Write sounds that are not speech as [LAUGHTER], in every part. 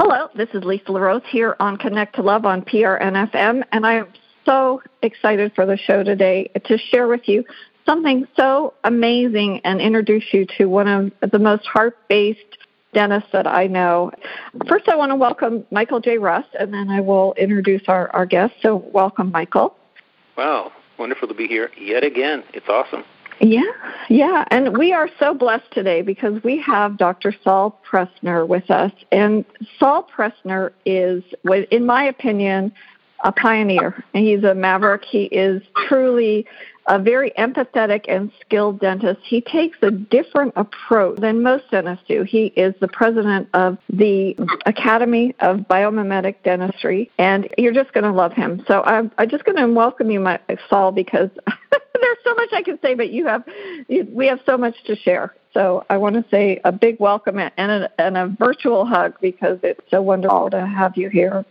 Hello, this is Lisa LaRose here on Connect to Love on PRNFM, and I am so excited for the show today to share with you something so amazing and introduce you to one of the most heart based dentists that I know. First, I want to welcome Michael J. Russ, and then I will introduce our, our guest. So, welcome, Michael. Wow, wonderful to be here yet again. It's awesome. Yeah, yeah. And we are so blessed today because we have Dr. Saul Pressner with us. And Saul Pressner is, in my opinion, a pioneer. And he's a maverick. He is truly a very empathetic and skilled dentist. He takes a different approach than most dentists do. He is the president of the Academy of Biomimetic Dentistry, and you're just going to love him. So I'm, I'm just going to welcome you, my, Saul, because [LAUGHS] there's so much I can say, but you have, you, we have so much to share. So I want to say a big welcome and a, and a virtual hug because it's so wonderful to have you here.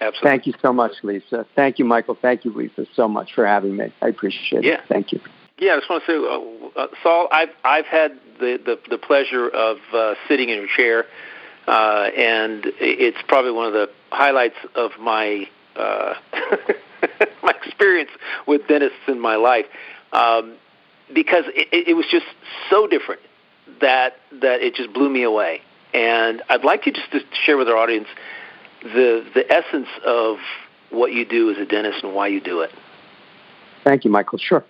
Absolutely. Thank you so much, Lisa. Thank you, Michael. Thank you, Lisa, so much for having me. I appreciate yeah. it. Thank you. Yeah, I just want to say, uh, uh, Saul, I've I've had the the, the pleasure of uh, sitting in your chair, uh, and it's probably one of the highlights of my uh, [LAUGHS] [LAUGHS] my experience with dentists in my life, um, because it, it was just so different that that it just blew me away. And I'd like you just to share with our audience the the essence of what you do as a dentist and why you do it. Thank you, Michael. Sure.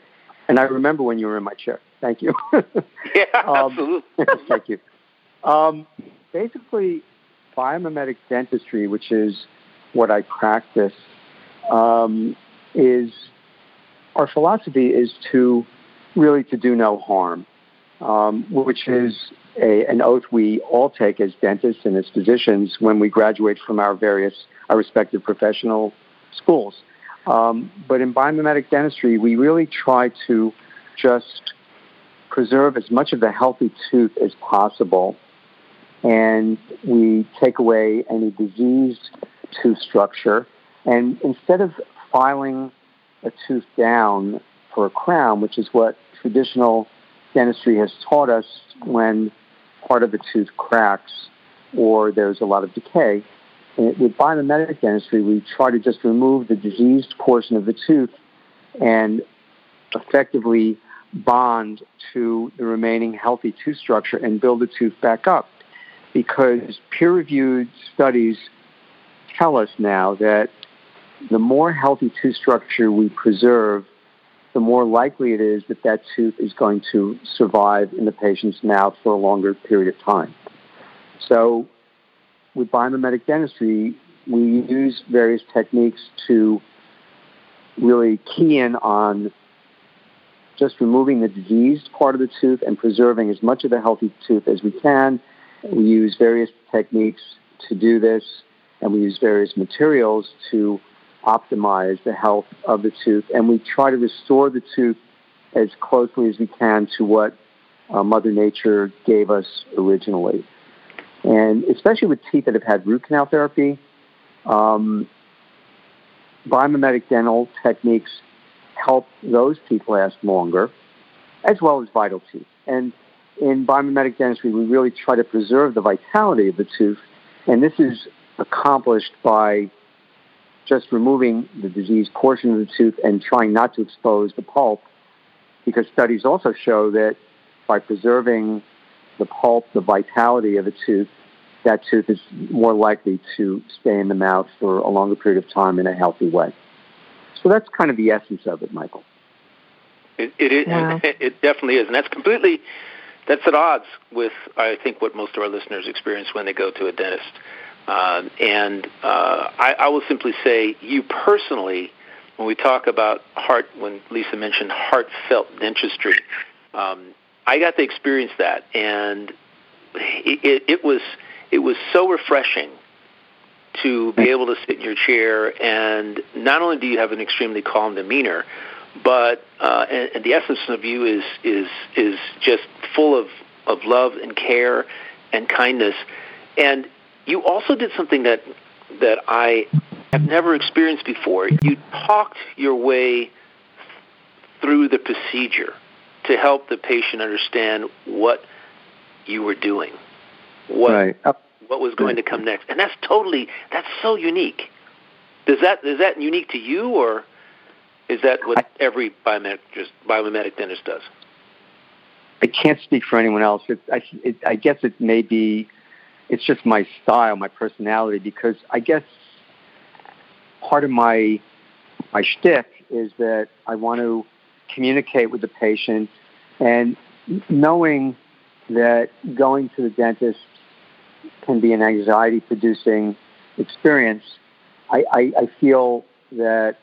And I remember when you were in my chair. Thank you. [LAUGHS] yeah, [LAUGHS] um, absolutely. thank you. Um, basically, biomimetic dentistry, which is what I practice, um, is our philosophy is to really to do no harm, um, which is a, an oath we all take as dentists and as physicians when we graduate from our various, our respective professional schools. Um, but in biomimetic dentistry, we really try to just preserve as much of the healthy tooth as possible. And we take away any diseased tooth structure. And instead of filing a tooth down for a crown, which is what traditional dentistry has taught us when part of the tooth cracks or there's a lot of decay. And with biomimetic dentistry, we try to just remove the diseased portion of the tooth and effectively bond to the remaining healthy tooth structure and build the tooth back up. Because peer reviewed studies tell us now that the more healthy tooth structure we preserve, the more likely it is that that tooth is going to survive in the patient's mouth for a longer period of time. So, with biomimetic dentistry, we use various techniques to really key in on just removing the diseased part of the tooth and preserving as much of the healthy tooth as we can. We use various techniques to do this, and we use various materials to optimize the health of the tooth, and we try to restore the tooth as closely as we can to what uh, Mother Nature gave us originally. And especially with teeth that have had root canal therapy, um, biomimetic dental techniques help those teeth last longer, as well as vital teeth. And in biomimetic dentistry, we really try to preserve the vitality of the tooth, and this is accomplished by just removing the diseased portion of the tooth and trying not to expose the pulp, because studies also show that by preserving the pulp, the vitality of the tooth, that tooth is more likely to stay in the mouth for a longer period of time in a healthy way. So that's kind of the essence of it, Michael. It, it is. Wow. It definitely is, and that's completely that's at odds with I think what most of our listeners experience when they go to a dentist. Uh, and uh, I, I will simply say, you personally, when we talk about heart, when Lisa mentioned heartfelt dentistry, um, I got to experience that, and it, it, it was it was so refreshing to be able to sit in your chair, and not only do you have an extremely calm demeanor, but uh, and, and the essence of you is is is just full of of love and care and kindness, and you also did something that that I have never experienced before. You talked your way through the procedure to help the patient understand what you were doing. What right. what was going to come next, and that's totally that's so unique. Does that is that unique to you, or is that what I, every biomimetic just biomimetic dentist does? I can't speak for anyone else. It, I, it, I guess it may be, it's just my style, my personality, because I guess part of my my shtick is that I want to communicate with the patient, and knowing that going to the dentist can be an anxiety-producing experience, I, I, I feel that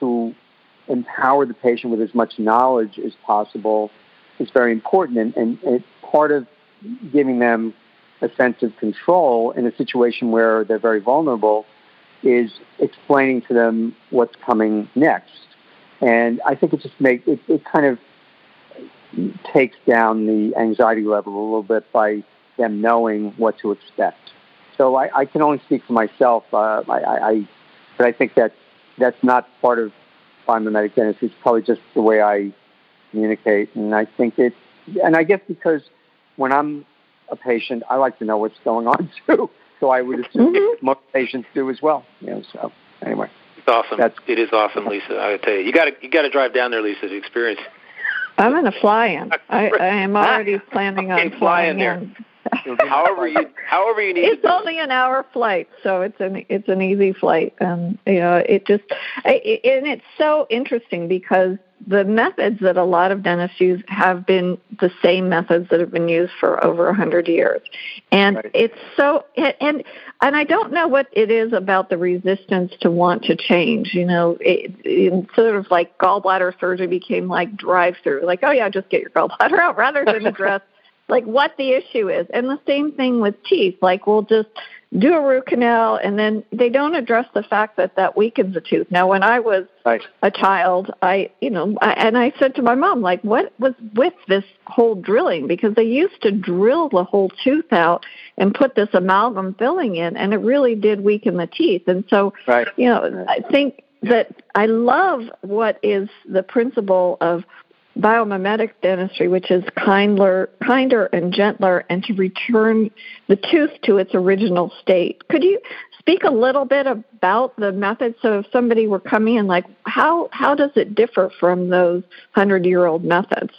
to empower the patient with as much knowledge as possible is very important. And, and, and part of giving them a sense of control in a situation where they're very vulnerable is explaining to them what's coming next. And I think it just makes it, it kind of takes down the anxiety level a little bit by them knowing what to expect. So I, I can only speak for myself. Uh, I, I, but I think that that's not part of biomimetic dentistry. It's probably just the way I communicate. And I think it, and I guess because when I'm a patient, I like to know what's going on [LAUGHS] too. So I would assume mm-hmm. most patients do as well. You know, so anyway. It's awesome. That's, it is awesome, Lisa. I would tell you, you got to you got to drive down there, Lisa, to experience. I'm going to fly in. [LAUGHS] I, I am already planning on flying there. in. however you however you need. It's only an hour flight, so it's an it's an easy flight, and you know it just it, and it's so interesting because the methods that a lot of dentists use have been the same methods that have been used for over a hundred years, and right. it's so and and I don't know what it is about the resistance to want to change. You know, it, it sort of like gallbladder surgery became like drive through, like oh yeah, just get your gallbladder out rather than address [LAUGHS] like what the issue is. And the same thing with teeth. Like we'll just do a root canal and then they don't address the fact that that weakens the tooth. Now when I was right. a child, I, you know, I, and I said to my mom, like, what was with this whole drilling? Because they used to drill the whole tooth out and put this amalgam filling in and it really did weaken the teeth. And so, right. you know, I think that I love what is the principle of biomimetic dentistry, which is kinder, kinder and gentler, and to return the tooth to its original state. Could you speak a little bit about the method? So, if somebody were coming in, like how how does it differ from those hundred year old methods?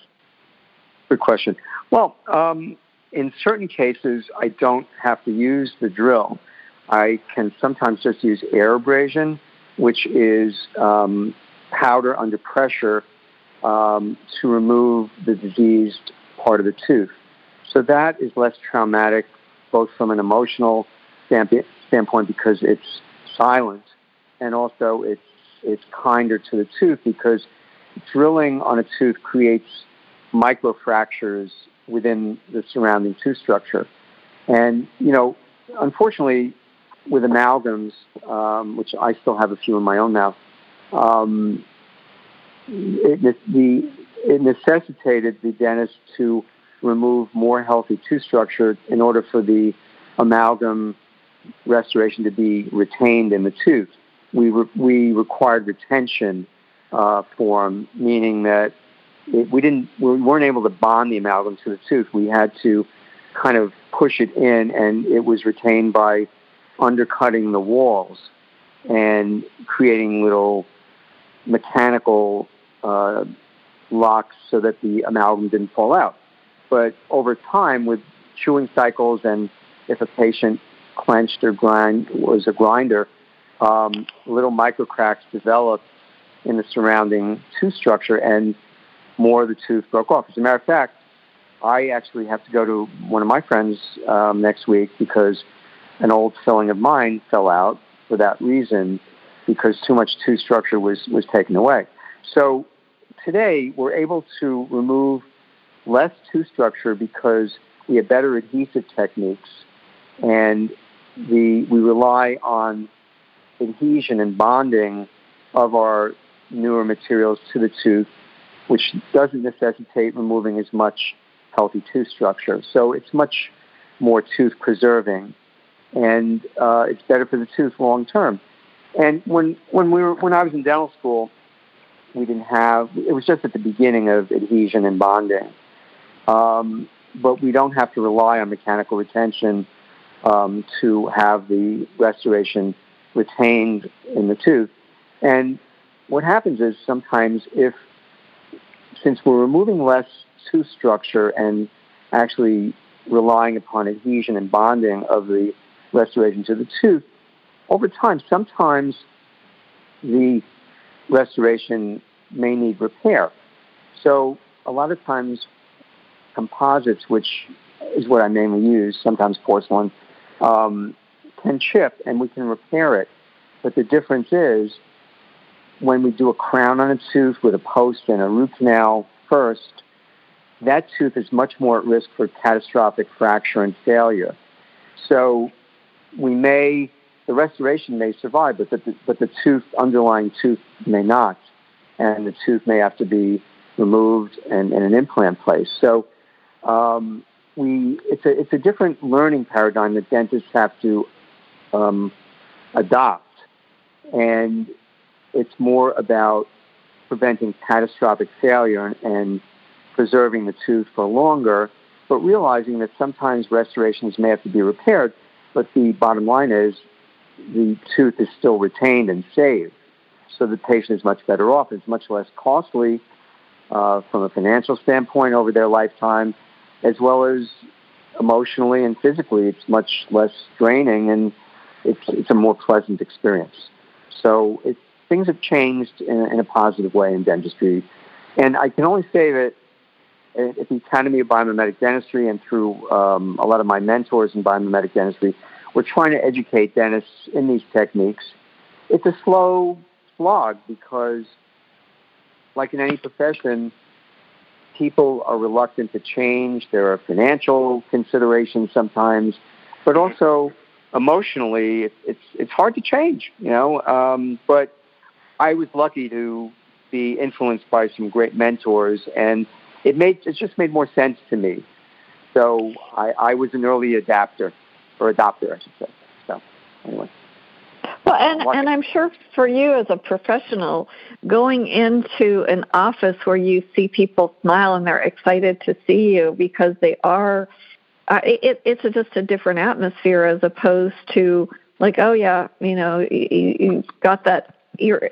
Good question. Well, um, in certain cases, I don't have to use the drill. I can sometimes just use air abrasion, which is um, powder under pressure um, to remove the diseased part of the tooth. So that is less traumatic, both from an emotional standpoint because it's silent, and also it's it's kinder to the tooth because drilling on a tooth creates microfractures within the surrounding tooth structure. And you know, unfortunately, with amalgams, um, which I still have a few in my own mouth, um, it, the, it necessitated the dentist to remove more healthy tooth structure in order for the amalgam restoration to be retained in the tooth. We, re- we required retention uh, form, meaning that it, we didn't we weren't able to bond the amalgam to the tooth. We had to kind of push it in, and it was retained by undercutting the walls and creating little mechanical uh, locks so that the amalgam didn't fall out. But over time, with chewing cycles and if a patient clenched or grind was a grinder, um, little microcracks developed in the surrounding tooth structure, and more of the tooth broke off. As a matter of fact, I actually have to go to one of my friends um, next week because an old filling of mine fell out for that reason because too much tooth structure was was taken away. So today we're able to remove less tooth structure because we have better adhesive techniques and the, we rely on adhesion and bonding of our newer materials to the tooth, which doesn't necessitate removing as much healthy tooth structure. So it's much more tooth preserving, and uh, it's better for the tooth long term. And when when we were when I was in dental school, we didn't have. It was just at the beginning of adhesion and bonding, um, but we don't have to rely on mechanical retention um, to have the restoration retained in the tooth. And what happens is sometimes if, since we're removing less tooth structure and actually relying upon adhesion and bonding of the restoration to the tooth, over time, sometimes the restoration may need repair. So a lot of times composites, which is what I mainly use, sometimes porcelain, um, can chip and we can repair it. But the difference is when we do a crown on a tooth with a post and a root canal first, that tooth is much more at risk for catastrophic fracture and failure. So we may, the restoration may survive, but the, but the tooth, underlying tooth may not. And the tooth may have to be removed and, and an implant placed. So um, we, it's, a, it's a different learning paradigm that dentists have to um, adopt. And it's more about preventing catastrophic failure and, and preserving the tooth for longer, but realizing that sometimes restorations may have to be repaired. But the bottom line is the tooth is still retained and saved. So the patient is much better off. It's much less costly uh, from a financial standpoint over their lifetime, as well as emotionally and physically. It's much less draining and it's, it's a more pleasant experience. So it, things have changed in, in a positive way in dentistry. And I can only say that at the Academy of Biomimetic Dentistry and through um, a lot of my mentors in biomimetic dentistry, we're trying to educate dentists in these techniques. It's a slow slog because, like in any profession, people are reluctant to change. There are financial considerations sometimes, but also emotionally, it, it's it's hard to change. You know, um, but I was lucky to be influenced by some great mentors, and it made it just made more sense to me. So I, I was an early adapter or adopter, I should say. So anyway. Well, and, and I'm sure for you as a professional, going into an office where you see people smile and they're excited to see you because they are, uh, it, it's a, just a different atmosphere as opposed to like, oh yeah, you know, you, you got that you're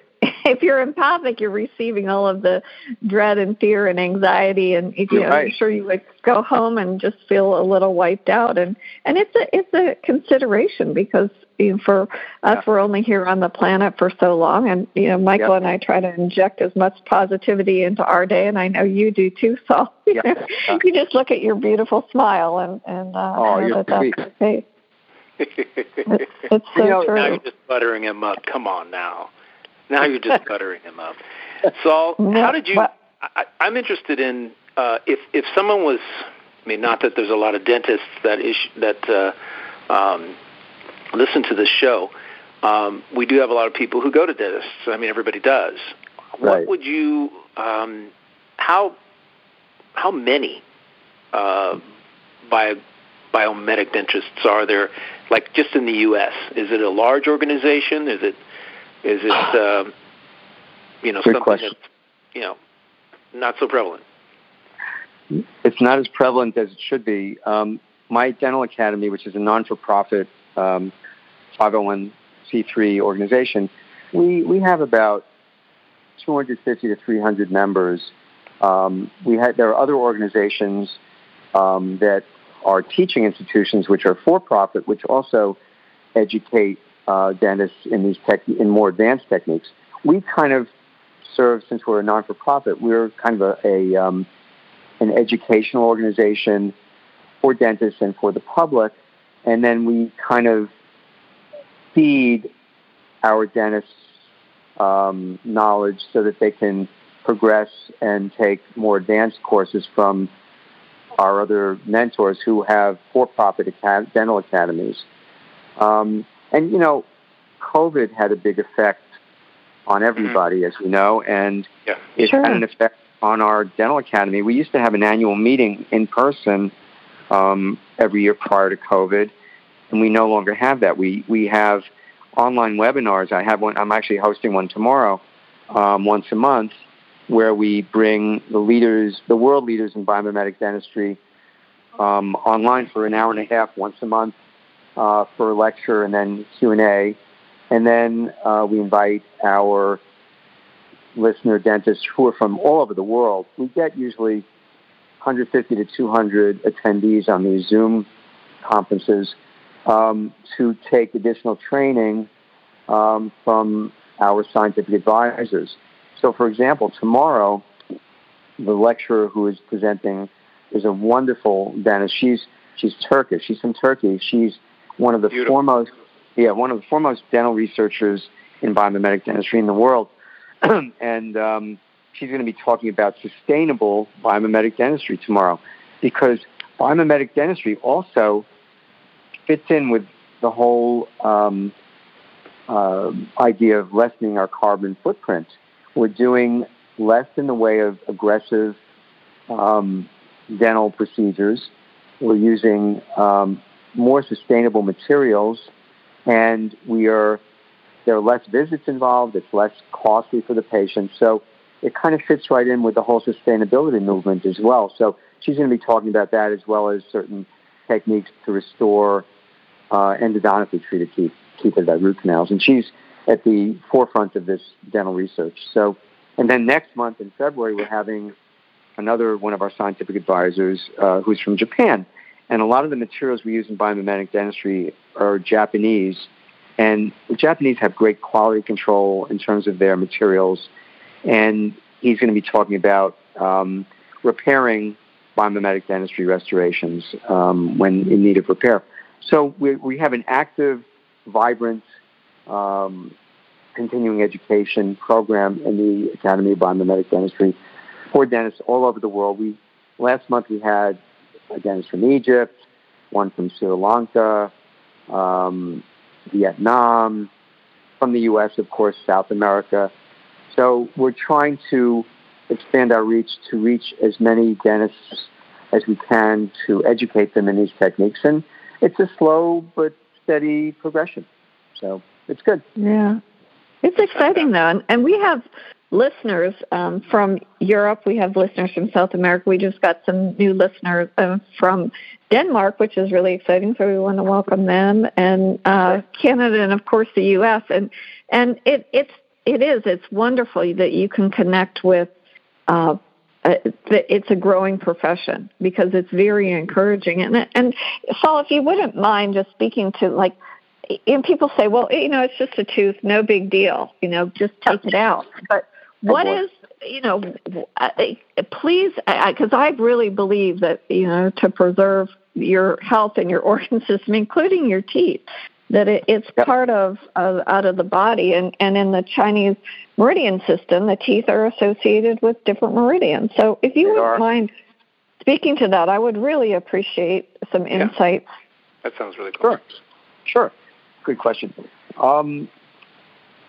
[LAUGHS] if you're empathic, you're receiving all of the dread and fear and anxiety, and you know, right. I'm sure you would go home and just feel a little wiped out. And and it's a it's a consideration because you know, for us, yeah. we're only here on the planet for so long, and you know, Michael and I try to inject as much positivity into our day, and I know you do too. [LAUGHS] So you, know, you just look at your beautiful smile, and and uh, oh, know that that's okay. it's, it's so you know, true. Now you're just buttering him up. Come on now. Now you're just [LAUGHS] buttering him up. Saul, how did you? I, I'm interested in uh, if if someone was. I mean, not that there's a lot of dentists that is that uh, um, listen to this show. Um, we do have a lot of people who go to dentists. I mean, everybody does. Right. What would you? Um, how how many uh, bio, biomimetic dentists are there? Like just in the U.S., is it a large organization? Is it is it, uh, you know, Good something question. that's, you know, not so prevalent? It's not as prevalent as it should be. Um, my dental academy, which is a non-for-profit um, 501c3 organization, we, we have about 250 to 300 members. Um, we had, there are other organizations um, that are teaching institutions which are for-profit, which also educate uh, dentists in these tech, in more advanced techniques. We kind of serve, since we're a non-for-profit, we're kind of a, a um, an educational organization for dentists and for the public, and then we kind of feed our dentists um, knowledge so that they can progress and take more advanced courses from our other mentors who have for-profit acad- dental academies. Um, and, you know, COVID had a big effect on mm-hmm. everybody, mm-hmm. as we know, and yeah. it sure. had an effect on our dental academy. We used to have an annual meeting in person um, every year prior to COVID, and we no longer have that. We we have online webinars. I have one. I'm actually hosting one tomorrow, um, once a month, where we bring the leaders, the world leaders in biomimetic dentistry, um, online for an hour and a half once a month uh, for a lecture and then Q and A, and then uh, we invite our listener dentists who are from all over the world. We get usually 150 to 200 attendees on these Zoom conferences um, to take additional training um, from our scientific advisors. So, for example, tomorrow, the lecturer who is presenting is a wonderful dentist. She's she's Turkish. She's from Turkey. She's one of the Beautiful. foremost, yeah, one of the foremost dental researchers in biomimetic dentistry in the world. [CLEARS THROAT] and um, she's going to be talking about sustainable biomimetic dentistry tomorrow, because biomimetic dentistry also fits in with the whole um, uh, idea of lessening our carbon footprint. We're doing less in the way of aggressive um, dental procedures. We're using um, more sustainable materials, and we are there are less visits involved. It's less costly for the patient. So it kind of fits right in with the whole sustainability movement as well. So she's going to be talking about that as well as certain techniques to restore uh, endodontically treated teeth, teeth that have root canals. And she's at the forefront of this dental research. So, and then next month in February, we're having another one of our scientific advisors uh, who's from Japan. And a lot of the materials we use in biomimetic dentistry are Japanese and the Japanese have great quality control in terms of their materials. And he's going to be talking about um, repairing biomimetic dentistry restorations um, when in need of repair. So we, we have an active, vibrant, um, continuing education program in the Academy of Biomimetic Dentistry for dentists all over the world. We last month we had a dentist from Egypt, one from Sri Lanka, um, Vietnam, from the U.S., of course, South America. So we're trying to expand our reach to reach as many dentists as we can to educate them in these techniques. And it's a slow but steady progression. So it's good. Yeah. It's exciting though. And we have listeners um, from Europe. We have listeners from South America. We just got some new listeners uh, from Denmark, which is really exciting. So we want to welcome them, and uh, Canada, and of course the U.S. and and it it's it is it's wonderful that you can connect with. Uh, uh it's a growing profession because it's very encouraging. And and Saul, if you wouldn't mind just speaking to like and people say, well, you know, it's just a tooth, no big deal, you know, just take it out. But what is you know please because I, I really believe that you know to preserve your health and your [LAUGHS] organ system including your teeth that it, it's part of uh, out of the body. And and in the chinese meridian system the teeth are associated with different meridians. So if you wouldn't mind speaking to that i would really appreciate some yeah. insights. That sounds really cool. Sure. Sure. Good question. Um,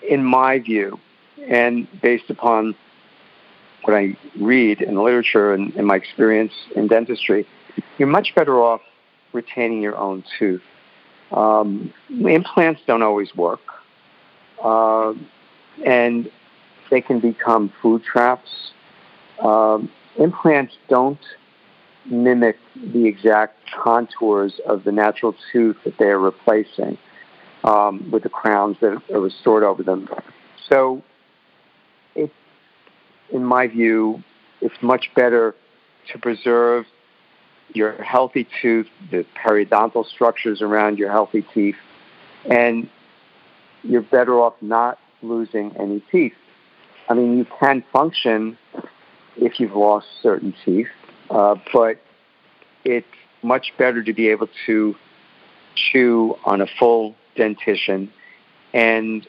in my view and based upon what I read in the literature and, and my experience in dentistry, you're much better off retaining your own tooth. Um, implants don't always work, uh, and they can become food traps. Um, implants don't mimic the exact contours of the natural tooth that they are replacing um, with the crowns that are restored over them. So in my view, it's much better to preserve your healthy tooth, the periodontal structures around your healthy teeth, and you're better off not losing any teeth. I mean, you can function if you've lost certain teeth, uh, but it's much better to be able to chew on a full dentition and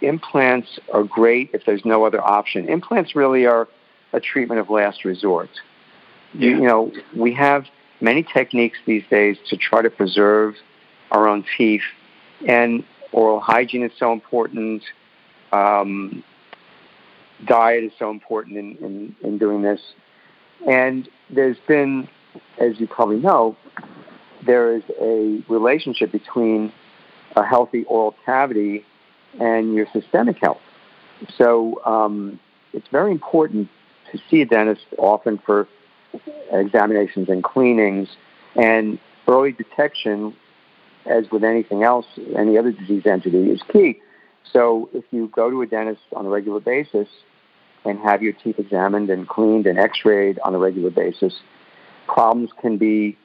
implants are great if there's no other option. Implants really are a treatment of last resort. Yeah. You, you know, we have many techniques these days to try to preserve our own teeth, and oral hygiene is so important. Um, diet is so important in, in, in doing this. And there's been, as you probably know, there is a relationship between a healthy oral cavity and your systemic health. So um, it's very important to see a dentist often for examinations and cleanings and early detection as with anything else, any other disease entity, is key. So if you go to a dentist on a regular basis and have your teeth examined and cleaned and x-rayed on a regular basis, problems can be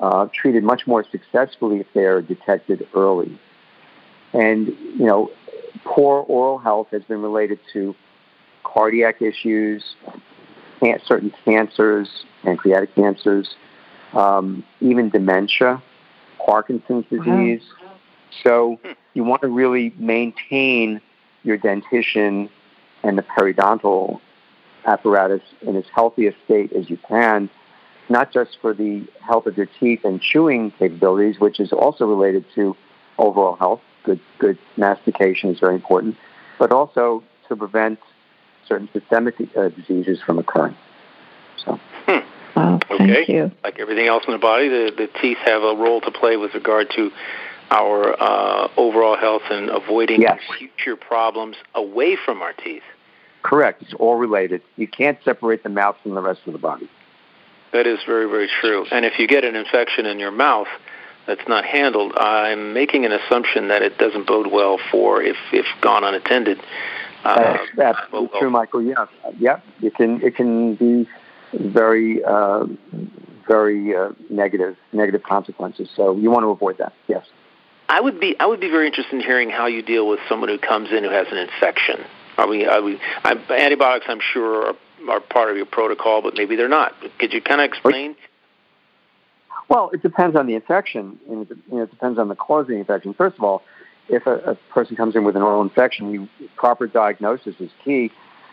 uh, treated much more successfully if they are detected early. And, you know, poor oral health has been related to cardiac issues, certain cancers, pancreatic cancers, um, even dementia, Parkinson's disease. Wow. So you want to really maintain your dentition and the periodontal apparatus in as healthy a state as you can, not just for the health of your teeth and chewing capabilities, which is also related to overall health. Good, good mastication is very important, but also to prevent certain systemic uh, diseases from occurring. So. Hmm. Wow, okay. You. Like everything else in the body, the, the teeth have a role to play with regard to our uh, overall health and avoiding yes. future problems away from our teeth. Correct. It's all related. You can't separate the mouth from the rest of the body. That is very, very true. And if you get an infection in your mouth that's not handled, I'm making an assumption that it doesn't bode well for if, if gone unattended. Uh, that's well, true, Michael. Yeah, yeah. It can it can be very uh, very uh, negative negative consequences. So you want to avoid that. Yes. I would be I would be very interested in hearing how you deal with someone who comes in who has an infection. Are we, are we I'm, antibiotics? I'm sure are, are part of your protocol, but maybe they're not. Could you kind of explain? Well, it depends on the infection, and it, you know, it depends on the cause of the infection. First of all, if a, a person comes in with an oral infection, you, proper diagnosis is key.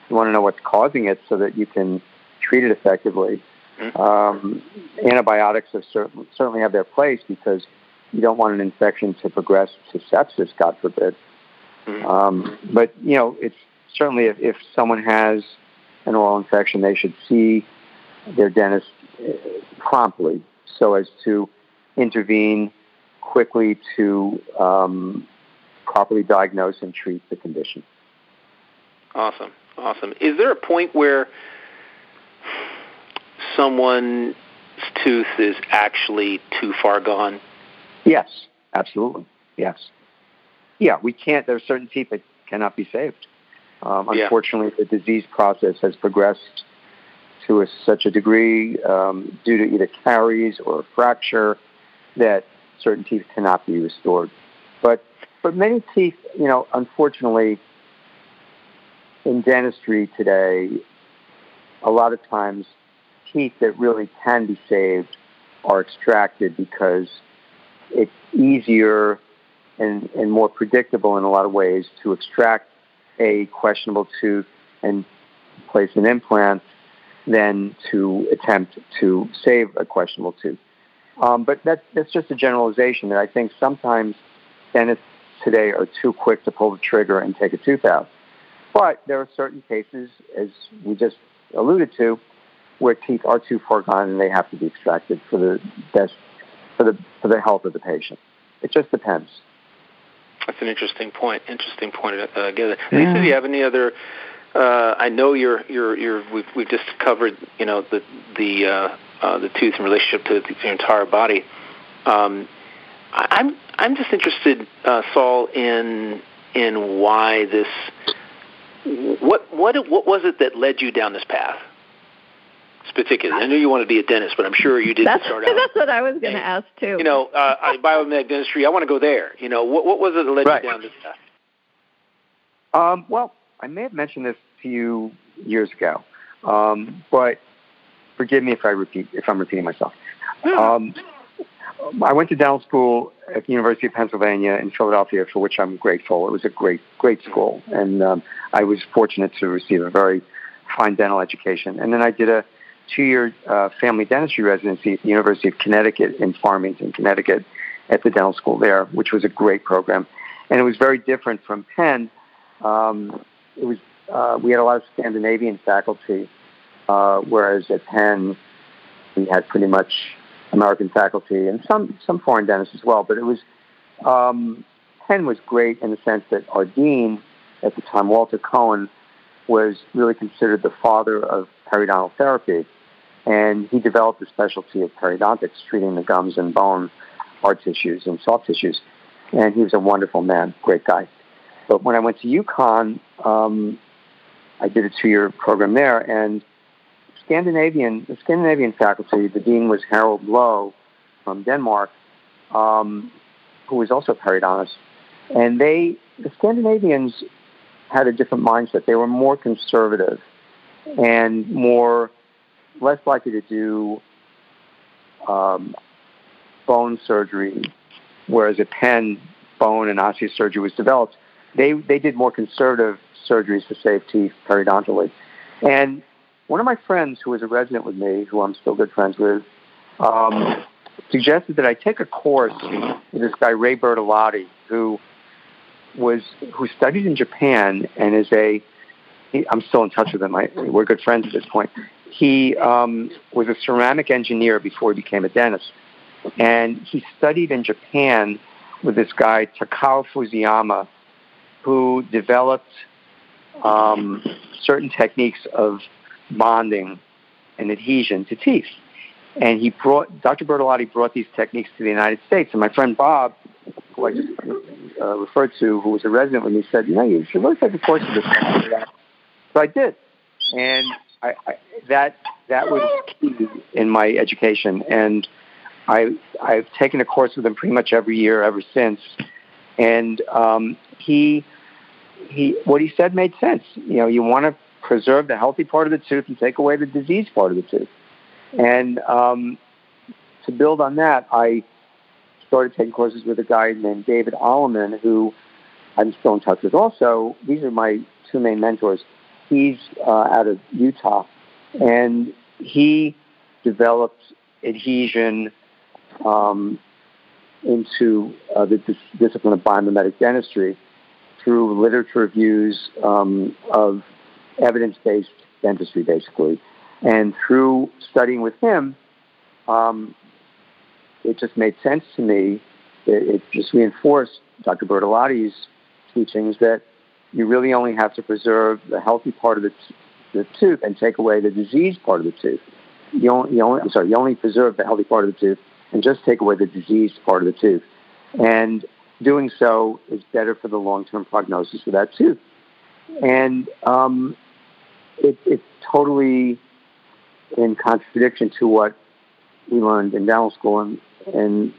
You want to know what's causing it so that you can treat it effectively. Mm-hmm. Um, antibiotics have certain, certainly have their place because you don't want an infection to progress to sepsis, God forbid. Mm-hmm. Um, but you know, it's certainly if, if someone has an oral infection, they should see their dentist uh, promptly so as to intervene quickly to um, properly diagnose and treat the condition. Awesome, awesome. Is there a point where someone's tooth is actually too far gone? Yes, absolutely. Yes. Yeah, we can't. There are certain teeth that cannot be saved. Um, unfortunately, yeah. the disease process has progressed to a, such a degree um, due to either caries or a fracture that certain teeth cannot be restored. But but many teeth, you know, unfortunately, in dentistry today, a lot of times teeth that really can be saved are extracted because it's easier and, and more predictable in a lot of ways to extract a questionable tooth and place an implant than to attempt to save a questionable tooth. Um, but that, that's just a generalization that I think sometimes dentists today are too quick to pull the trigger and take a tooth out. But there are certain cases, as we just alluded to, where teeth are too far gone and they have to be extracted for the best for the for the health of the patient. It just depends. That's an interesting point. Interesting point. Uh, again, yeah. Lisa, do you have any other? Uh, I know you're you're you're. We've we've just covered you know the the uh, uh, the tooth in relationship to the, entire body. Um, I, I'm I'm just interested, uh, Saul, in in why this. What what what was it that led you down this path? particularly? I knew you wanted to be a dentist, but I'm sure you didn't that's, start [LAUGHS] out. That's what I was going to ask too. You know, uh, biomedical dentistry. I want to go there. You know, what what was it that led right. you down this path? Um, well, I may have mentioned this to you years ago, um, but forgive me if I repeat if I'm repeating myself. Um, I went to dental school at the University of Pennsylvania in Philadelphia, for which I'm grateful. It was a great, great school, and um, I was fortunate to receive a very fine dental education. And then I did a two-year uh, family dentistry residency at the University of Connecticut in Farmington, Connecticut, at the dental school there, which was a great program, and it was very different from Penn. Um, it was uh, we had a lot of Scandinavian faculty, uh, whereas at Penn we had pretty much American faculty and some some foreign dentists as well. But it was um, Penn was great in the sense that our dean at the time, Walter Cohen, was really considered the father of periodontal therapy and he developed a specialty of periodontics, treating the gums and bone hard tissues and soft tissues. And he was a wonderful man, great guy. But when I went to UConn, um, I did a two-year program there, and Scandinavian, the Scandinavian faculty, the dean was Harald Löe from Denmark, um, who was also periodontist. And they, the Scandinavians had a different mindset. They were more conservative and more, less likely to do um, bone surgery, whereas a Penn bone and osteosurgery was developed. They, they did more conservative surgeries to save teeth periodontally. And one of my friends who was a resident with me, who I'm still good friends with, um, suggested that I take a course with this guy Ray Bertolotti, who was who studied in Japan and is a. He, I'm still in touch with him. I, we're good friends at this point. He um, was a ceramic engineer before he became a dentist, and he studied in Japan with this guy Takao Fusayama, who developed um, certain techniques of bonding and adhesion to teeth. And he brought Dr. Bertolotti brought these techniques to the United States. And my friend Bob, who I just uh, referred to, who was a resident with me, said, "You know, you should really take a course of this." So I did, and I, I, that that was key in my education. And I I've taken a course with him pretty much every year ever since. And um, he he what he said made sense. You know, you want to preserve the healthy part of the tooth and take away the diseased part of the tooth. And um, to build on that, I started taking courses with a guy named David Alleman, who I'm still in touch with. Also, these are my two main mentors. He's uh, out of Utah, and he developed adhesion um, into uh, the dis- discipline of biomimetic dentistry through literature reviews um, of evidence-based dentistry, basically. And through studying with him, um, it just made sense to me. It, it just reinforced Dr. Bertolotti's teachings that you really only have to preserve the healthy part of the, t- the tooth and take away the diseased part of the tooth. You only, you only, I'm sorry, you only preserve the healthy part of the tooth and just take away the diseased part of the tooth. And doing so is better for the long-term prognosis of that tooth. And um, it, it's totally in contradiction to what we learned in dental school, and, and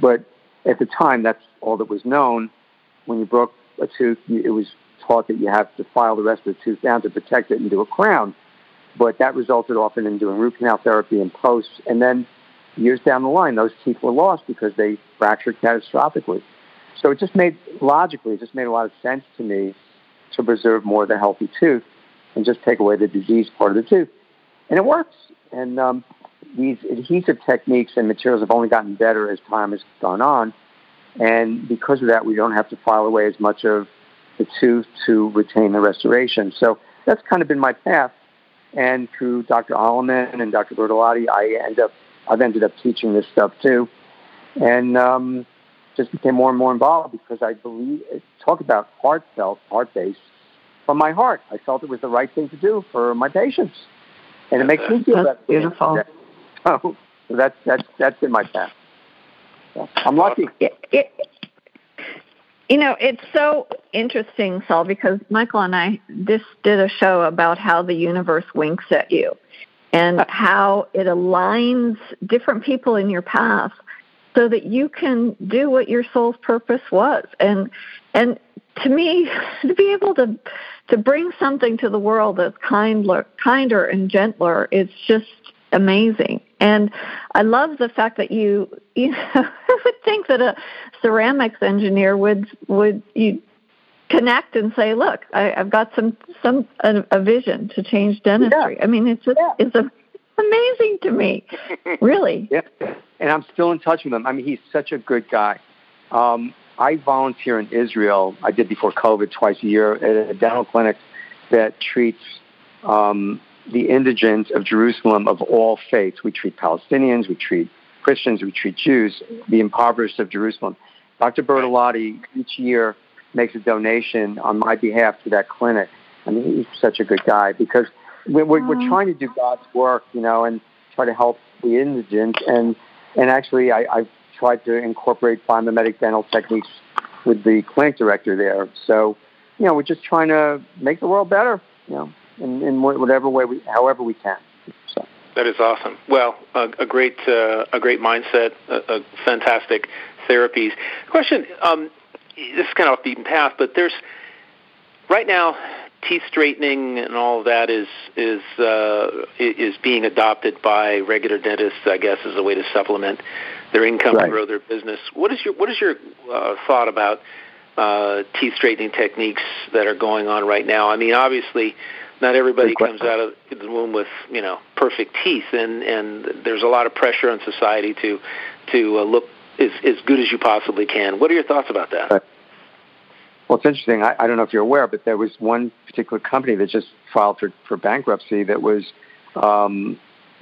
but at the time, that's all that was known. When you broke a tooth, it was taught that you have to file the rest of the tooth down to protect it and do a crown. But that resulted often in doing root canal therapy and posts, and then years down the line, those teeth were lost because they fractured catastrophically. So it just made logically, it just made a lot of sense to me to preserve more of the healthy tooth and just take away the diseased part of the tooth. And it works. And um, these adhesive techniques and materials have only gotten better as time has gone on. And because of that, we don't have to file away as much of the tooth to retain the restoration. So that's kind of been my path. And through Dr. Alleman and Dr. Bertolotti, I end up, I've ended up teaching this stuff too. And um, just became more and more involved because I believe, talk about heartfelt, heart-based from my heart. I felt it was the right thing to do for my patients, and it makes me feel that's beautiful. So, [LAUGHS] so that's that's that's been my path. So I'm lucky. It, it, you know, it's so interesting, Saul, because Michael and I just did a show about how the universe winks at you and how it aligns different people in your path so that you can do what your soul's purpose was. And and to me, [LAUGHS] to be able to to bring something to the world that's kinder, kinder and gentler is just amazing. And I love the fact that you, [LAUGHS] you know, I would think that a ceramics engineer would would you connect and say, look, I, have got some some a, a, vision to change dentistry. Yeah. I mean, it's just, yeah. it's a, amazing to me, [LAUGHS] really. Yeah, and I'm still in touch with him. I mean, he's such a good guy. Um, I volunteer in Israel. I did before COVID twice a year at a dental clinic that treats um, the indigent of Jerusalem of all faiths. We treat Palestinians, we treat Christians, we treat Jews, the impoverished of Jerusalem. Dr. Bertolotti each year makes a donation on my behalf to that clinic. I mean, he's such a good guy because we're, we're, we're trying to do God's work, you know, and try to help the indigent. And and actually, I, I've tried to incorporate biomimetic dental techniques with the clinic director there. So, you know, we're just trying to make the world better, you know, in, in whatever way we, however we can. So. That is awesome. Well, a, a great, uh, a great mindset, a, a fantastic therapies. Question: um, This is kind of off beaten path, but there's right now teeth straightening and all of that is is uh, is being adopted by regular dentists, I guess, as a way to supplement their income right. and grow their business. What is your what is your uh, thought about uh, teeth straightening techniques that are going on right now? I mean, obviously, not everybody comes out of the womb with you know perfect teeth, and and there's a lot of pressure on society to to uh, look as as good as you possibly can. What are your thoughts about that? Right. Well, it's interesting. I, I don't know if you're aware, but there was one particular company that just filed for, for bankruptcy that was um,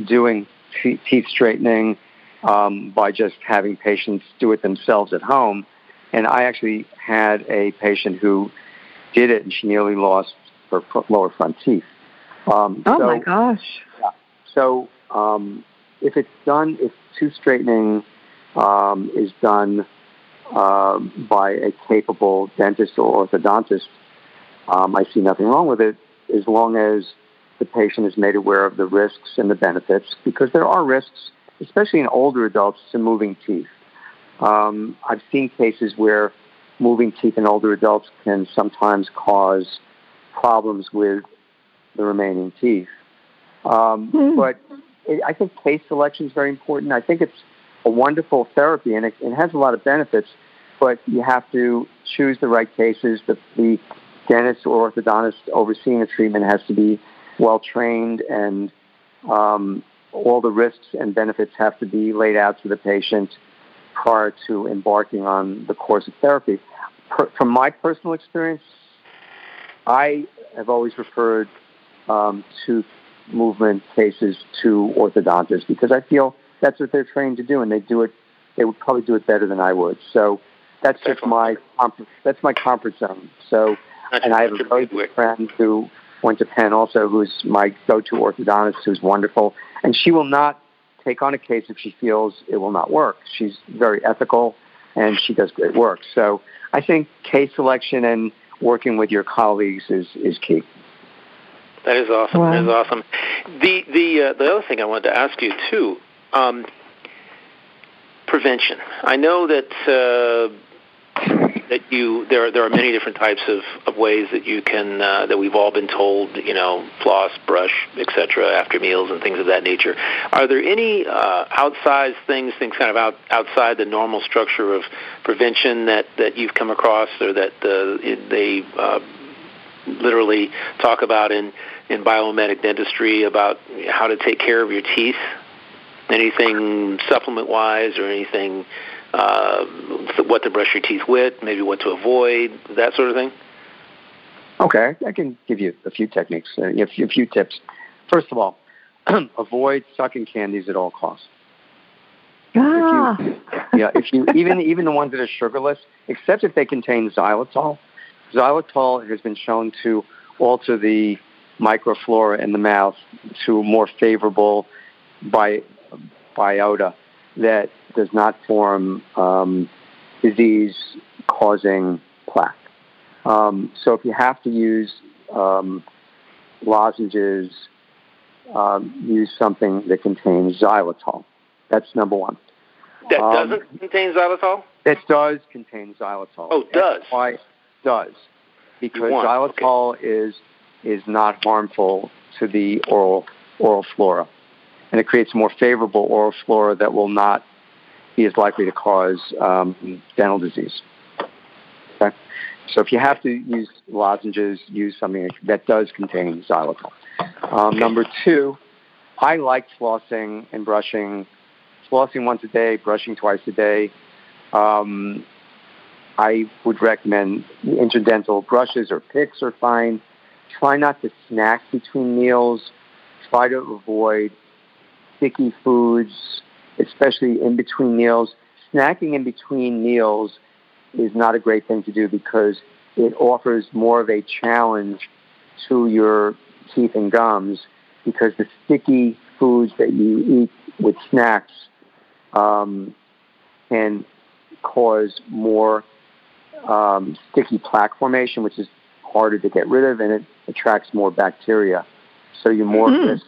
doing teeth straightening um, by just having patients do it themselves at home. And I actually had a patient who did it, and she nearly lost her lower front teeth. Um, oh so, my gosh! Yeah. So um, if it's done, if tooth straightening um, is done uh, by a capable dentist or orthodontist, um, I see nothing wrong with it as long as the patient is made aware of the risks and the benefits, because there are risks, especially in older adults, to moving teeth. Um, I've seen cases where moving teeth in older adults can sometimes cause problems with the remaining teeth. Um, mm. But it, I think case selection is very important. I think it's a wonderful therapy and it, it has a lot of benefits, but you have to choose the right cases. The, the dentist or orthodontist overseeing the treatment has to be well trained and um, all the risks and benefits have to be laid out to the patient prior to embarking on the course of therapy. Per, from my personal experience, I have always referred um, tooth movement cases to orthodontists because I feel that's what they're trained to do, and they do it. They would probably do it better than I would. So that's just my that's my comfort zone. So, and I have a very good friend who went to Penn also, who's my go-to orthodontist, who's wonderful, and she will not take on a case if she feels it will not work. She's very ethical, and she does great work. So I think case selection and working with your colleagues is is key. That is awesome. Wow. That is awesome. The the uh, the other thing I wanted to ask you too um, prevention. I know that uh, that you there there are many different types of, of ways that you can uh, that we've all been told you know floss, brush, etc. after meals and things of that nature. Are there any uh, outsized things, things kind of out, outside the normal structure of prevention that that you've come across or that uh, they uh, literally talk about in in biomimetic dentistry about how to take care of your teeth anything supplement wise or anything uh, what to brush your teeth with, maybe what to avoid, that sort of thing? Okay, I can give you a few techniques, uh, a few tips. First of all, [CLEARS THROAT] avoid sucking candies at all costs. Ah. If you, yeah, if you even even the ones that are sugarless, except if they contain xylitol. Xylitol has been shown to alter the microflora in the mouth to a more favorable by biota that does not form um, disease-causing plaque. Um, so if you have to use um, lozenges, um, use something that contains xylitol. That's number one. That um, doesn't contain xylitol? It does contain xylitol. Oh, it does? Why does. Because xylitol okay. is, is not harmful to the oral, oral flora and it creates more favorable oral flora that will not be as likely to cause um, dental disease. Okay? So if you have to use lozenges, use something that does contain xylitol. Um, number two, I like flossing and brushing, flossing once a day, brushing twice a day. Um, I would recommend interdental brushes or picks are fine. Try not to snack between meals. Try to avoid sticky foods, especially in between meals. Snacking in between meals is not a great thing to do because it offers more of a challenge to your teeth and gums because the sticky foods that you eat with snacks um, can cause more um, sticky plaque formation, which is harder to get rid of, and it attracts more bacteria. So you're more mm-hmm. risk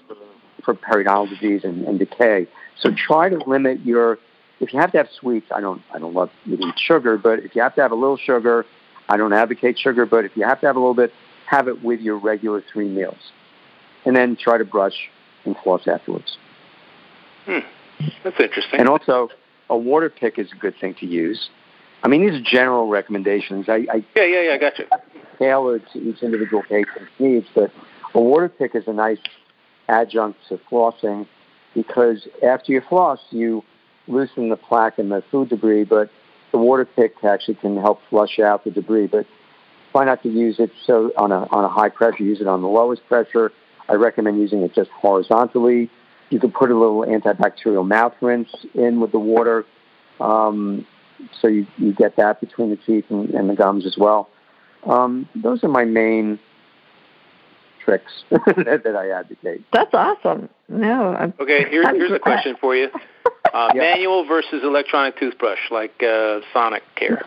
for, periodontal disease and, and decay. So try to limit your. If you have to have sweets, I don't. I don't love eating sugar, but if you have to have a little sugar, I don't advocate sugar. But if you have to have a little bit, have it with your regular three meals, and then try to brush and floss afterwards. Hmm. That's interesting. And also, a water pick is a good thing to use. I mean, these are general recommendations. I, I yeah, yeah, yeah, I got you. Tailored to each individual patient's needs, but a water pick is a nice adjunct to flossing because after you floss, you loosen the plaque and the food debris, but the water pick actually can help flush out the debris. But try not to use it so on a on a high pressure. Use it on the lowest pressure. I recommend using it just horizontally. You can put a little antibacterial mouth rinse in with the water, um, so you, you get that between the teeth and, and the gums as well. Um, those are my main tricks [LAUGHS] that, that, I advocate. That's awesome. No. I'm, okay, here, here's a question for you: [LAUGHS] uh, yeah. manual versus electronic toothbrush, like uh, Sonicare.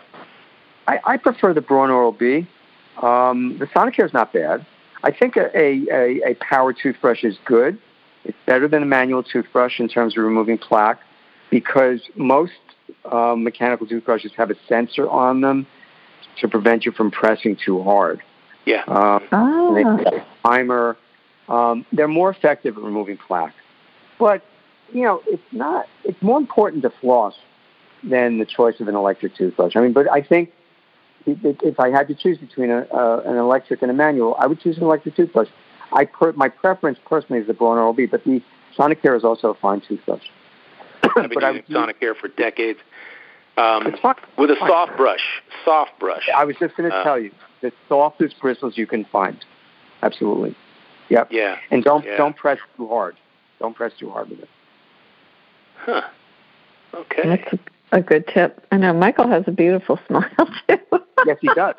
I, I prefer the Braun Oral B. Um, the Sonicare is not bad. I think a, a, a power toothbrush is good. It's better than a manual toothbrush in terms of removing plaque because most um, mechanical toothbrushes have a sensor on them to prevent you from pressing too hard. Yeah. Um, ah. They have a timer. Um, they're more effective at removing plaque. But, you know, it's not, it's more important to floss than the choice of an electric toothbrush. I mean, but I think if I had to choose between a, uh, an electric and a manual, I would choose an electric toothbrush. I per, my preference personally is the Braun Oral B, but the Sonicare is also a fine toothbrush. I've been using Sonicare for decades. Um, with a soft brush, soft brush. I was just going to uh, tell you the softest bristles you can find. Absolutely. Yep. Yeah. And don't yeah. don't press too hard. Don't press too hard with it. Huh. Okay. That's a, a good tip. I know Michael has a beautiful [LAUGHS] smile too. yes, he does.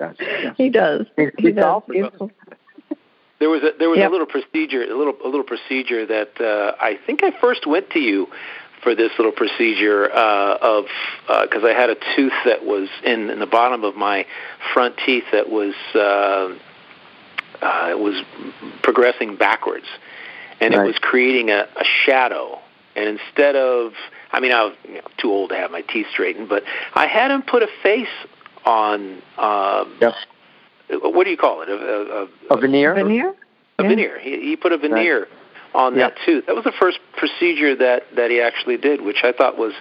Yes, yes. He does. He's, he does. Beautiful. There was a there was yep. a little procedure, a little a little procedure that uh, I think I first went to you for this little procedure uh, of because uh, I had a tooth that was in, in the bottom of my front teeth that was uh, uh, was progressing backwards, and right. it was creating a, a shadow. And instead of, I mean, I was you know, too old to have my teeth straightened, but I had him put a face on. Um, yes. What do you call it? A, a, a veneer. Veneer. A yeah. veneer. He, he put a veneer. Right on that tooth. That was the first procedure that that he actually did, which I thought was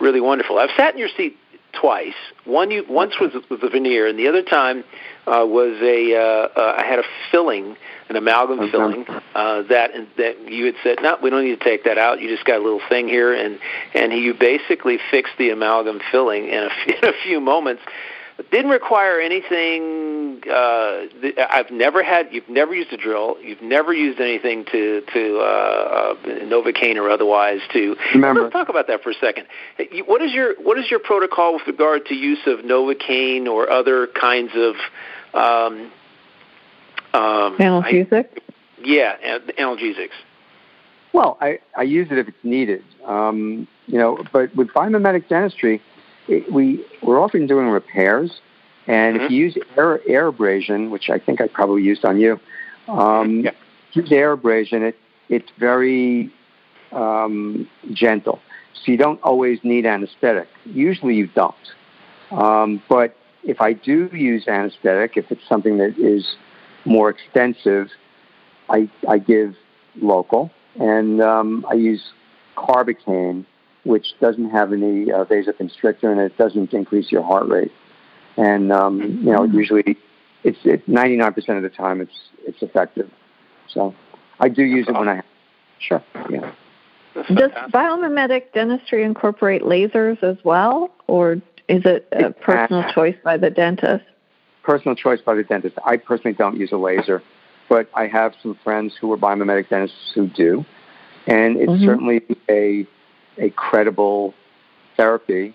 really wonderful. I've sat in your seat twice. One you once was with a veneer, and the other time uh, was a uh, uh, I had a filling, an amalgam okay. filling uh, that that you had said no, we don't need to take that out. You just got a little thing here, and and he, you basically fixed the amalgam filling in a, [LAUGHS] in a few moments didn't require anything. Uh, I've never had. You've never used a drill. You've never used anything to to uh, uh, Novocaine or otherwise to. Remember, let's talk about that for a second. What is your what is your protocol with regard to use of Novocaine or other kinds of um, um, analgesics? I, yeah, analgesics. Well, I, I use it if it's needed. Um, you know, but with biomimetic dentistry, it, we we're often doing repairs, and mm-hmm. if you use air, air abrasion, which I think I probably used on you, um, yeah. use air abrasion. It it's very um, gentle, so you don't always need anesthetic. Usually you don't, um, but if I do use anesthetic, if it's something that is more extensive, I I give local, and um, I use carbocaine which doesn't have any uh, vasoconstrictor and it doesn't increase your heart rate. And um, you know, usually it's it, 99% of the time it's it's effective. So I do use it when I have. Sure. Yeah. Does biomimetic dentistry incorporate lasers as well, or is it a personal choice by the dentist? Personal choice by the dentist. I personally don't use a laser, but I have some friends who are biomimetic dentists who do, and it's mm-hmm. certainly a a credible therapy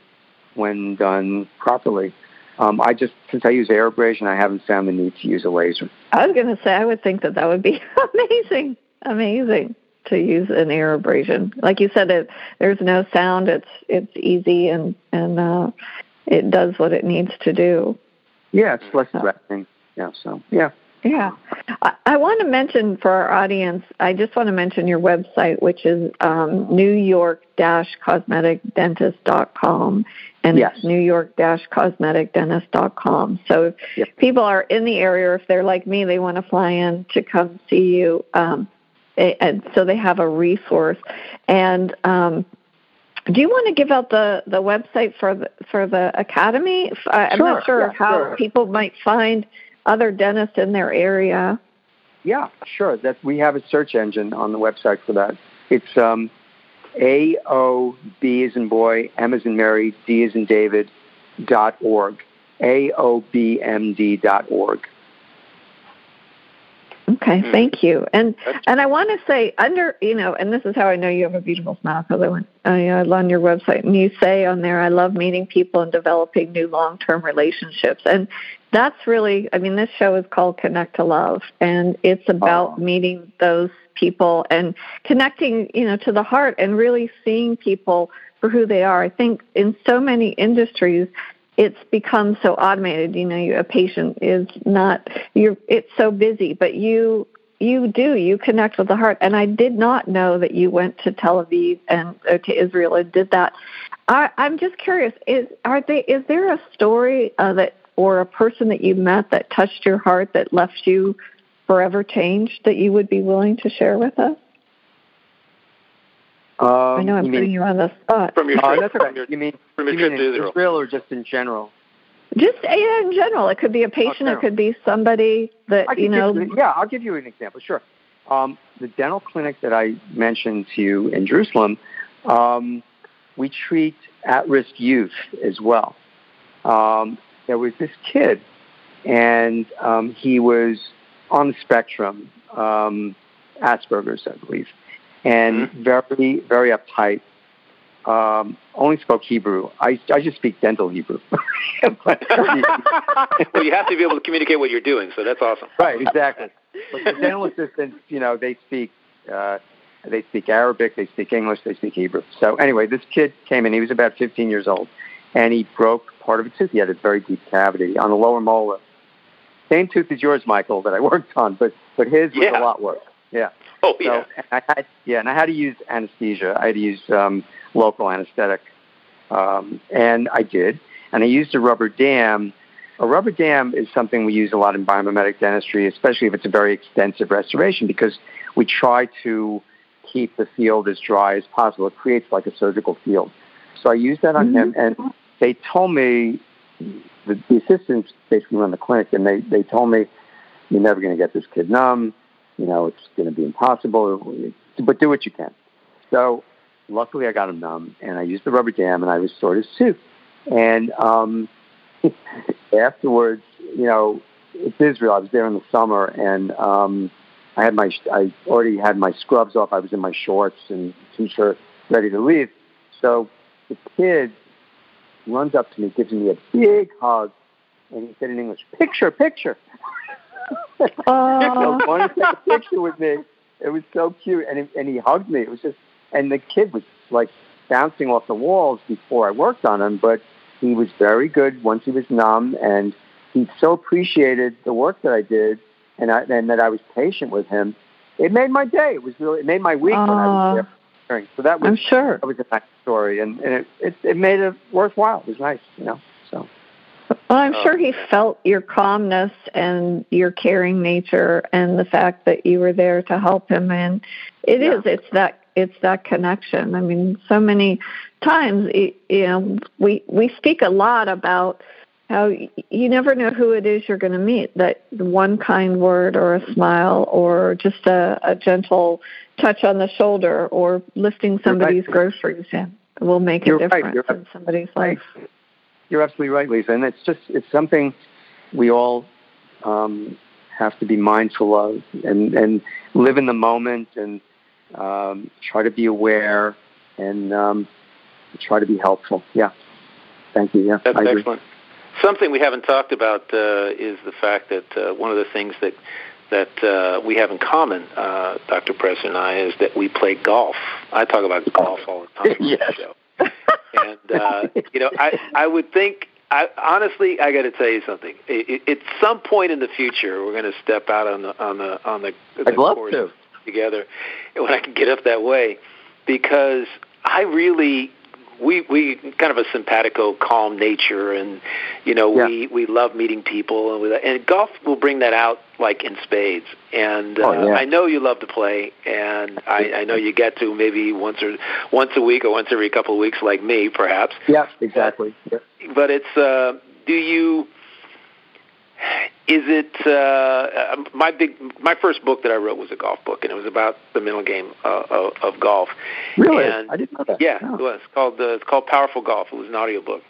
when done properly. Um, I just, since I use air abrasion, I haven't found the need to use a laser. I was going to say, I would think that that would be [LAUGHS] amazing, amazing. to use an air abrasion. Like you said, it there's no sound. It's it's easy and and uh, it does what it needs to do. Yeah, it's less threatening. Yeah, so yeah. Yeah. I, I want to mention for our audience, I just want to mention your website, which is um, New York Cosmetic Dentist.com. And yes. it's New York Cosmetic Dentist.com. So if yep. people are in the area, or if they're like me, they want to fly in to come see you. Um, and so they have a resource. And um, do you want to give out the, the website for the for the academy? I'm sure, not sure yeah, how sure. people might find other dentists in their area. Yeah, sure. That we have a search engine on the website for that. It's um, A O B is in boy, M as in Mary, D as in David dot org. A O B M D dot org. Okay, mm. thank you. And and I want to say under you know, and this is how I know you have a beautiful smile because I went I, I on your website and you say on there, I love meeting people and developing new long term relationships. And that's really I mean, this show is called Connect to Love, and it's about oh. meeting those people and connecting you know to the heart and really seeing people for who they are. I think in so many industries it's become so automated. You know, you, a patient is not you're. It's so busy, but you you do you connect with the heart. And I did not know that you went to Tel Aviv and uh, to Israel and did that. I, I'm just curious. Is are they? Is there a story uh, that or a person that you met that touched your heart that left you forever changed that you would be willing to share with us? Um, I know I'm you putting mean, you on the spot. From your Oh, trip, that's from okay. your, You mean from your you trip mean to Israel. Israel or just in general? Just yeah, in general, it could be a patient. general. it could be somebody that you know. you- yeah, I'll give you an example. Sure. Um, the dental clinic that I mentioned to you in Jerusalem, um, we treat at-risk youth as well. Um, there was this kid, and um, he was on the spectrum, um, Asperger's, I believe, and very, very uptight. Um, only spoke Hebrew. I, I just speak dental Hebrew. But- [LAUGHS] well, you have to be able to communicate what you're doing, so that's awesome. Right, exactly. But the dental assistants, you know, they speak uh, they speak Arabic, they speak English, they speak Hebrew. So anyway, this kid came in. He was about 15 years old, and he broke part of a tooth. He had a very deep cavity on the lower molar. Same tooth as yours, Michael, that I worked on, but but his was Yeah. a lot worse. Yeah. Oh yeah. So I had yeah, and I had to use anesthesia. I had to use um, local anesthetic, um, and I did. And I used a rubber dam. A rubber dam is something we use a lot in biomimetic dentistry, especially if it's a very extensive restoration, because we try to keep the field as dry as possible. It creates like a surgical field. So I used that on him, and they told me the, the assistants basically run the clinic, and they they told me you're never going to get this kid numb. You know, it's going to be impossible, but do what you can. So luckily, I got him numb, and I used the rubber dam, and I restored his tooth. And um, [LAUGHS] afterwards, you know, it's Israel. I was there in the summer, and um, I had my I already had my scrubs off. I was in my shorts and t-shirt, ready to leave. So the kid runs up to me, gives me a big hug, and he said in English, "Picture, picture." [LAUGHS] Oh. so wanted to take a picture with me. It was so cute, and he, and he hugged me. It was just, and the kid was like bouncing off the walls before I worked on him, but he was very good once he was numb, and he so appreciated the work that I did, and I, and that I was patient with him. It made my day. It was really, it made my week when I was there. So that was I'm sure. that was a nice story, and, and it, it it made it worthwhile. It was nice, you know. Well, I'm Oh. sure um, he felt your calmness and your caring nature, and the fact that you were there to help him. And it Yeah. is, it's that, it's that connection. I mean, so many times, you know, we we speak a lot about how y- you never know who it is you're going to meet. That one kind word, or a smile, or just a, a gentle touch on the shoulder, or lifting somebody's groceries in will make a You're right. difference You're in somebody's right. You're absolutely right, Lisa, and it's just it's something we all um, have to be mindful of and and live in the moment and um, try to be aware and um, try to be helpful. Yeah, thank you. Yeah, That's I agree. excellent. Something we haven't talked about uh, is the fact that uh, one of the things that that uh, we have in common, uh, Dr. Pressner and I, is that we play golf. I talk about golf all the time on [LAUGHS] yes. the show. And uh, [LAUGHS] you know, I I would think I, honestly, I got to tell you something. It, it, at some point in the future, we're going to step out on the on the on the, the I'd love course to. together when I can get up that way, because I really we we kind of a simpatico, calm nature, and you know Yeah. we we love meeting people, and we, and golf will bring that out like in spades. And uh, Oh, yeah. I know you love to play, and I, I know you get to maybe once or once a week or once every couple of weeks, like me, perhaps Yeah, exactly. Yeah. but it's uh do you is it uh uh, my big my first book that I wrote was a golf book and it was about the mental game uh, of, of golf. Really? And, I didn't know that. Yeah, Oh. it was called uh, it's called Powerful Golf. It was an audiobook.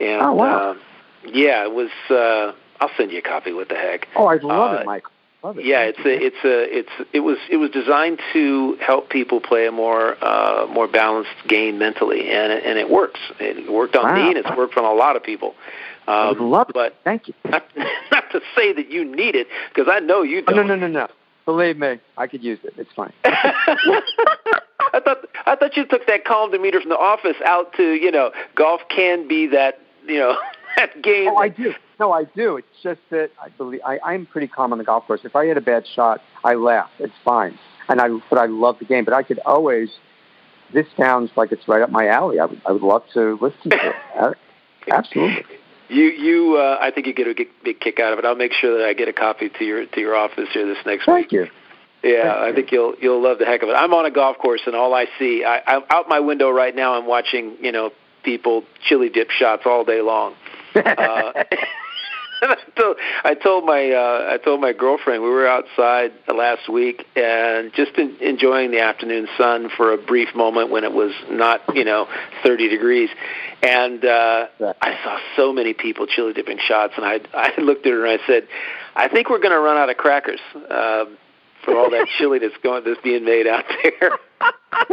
And Oh, wow. um, yeah, it was uh I'll send you a copy what the heck. Oh, I love Uh, it, Michael. Love it. Yeah, it's a, it's a, it's it was it was designed to help people play a more uh, more balanced game mentally, and it, and it works. It worked on Wow. me, and it's worked on a lot of people. I Um, love it. but Thank you. not, [LAUGHS] not to say that you need it, because I know you Oh, don't. no, no, no, no. Believe me, I could use it. It's fine. [LAUGHS] I thought I thought you took that calm demeanor from the office out to you know golf can be that you know [LAUGHS] that game. Oh, I do. No, I do. It's just that I believe I, I'm pretty calm on the golf course. If I hit a bad shot, I laugh. It's fine, and I but I love the game. But I could always. This sounds like it's right up my alley. I would I would love to listen to it. Absolutely. You you uh, I think you get a big, big kick out of it. I'll make sure that I get a copy to your to your office here this next week. Thank you. Yeah, Thank I think you'll you'll love the heck of it. I'm on a golf course, and all I see, I, I'm out my window right now. I'm watching, you know, people chili dip shots all day long. [LAUGHS] Uh, [LAUGHS] I told I told my uh, I told my girlfriend we were outside last week and just in, enjoying the afternoon sun for a brief moment when it was not you know 30 degrees, and uh, I saw so many people chili dipping shots, and I I looked at her and I said, I think we're going to run out of crackers. Um, for all that chili that's going that's being made out there. [LAUGHS]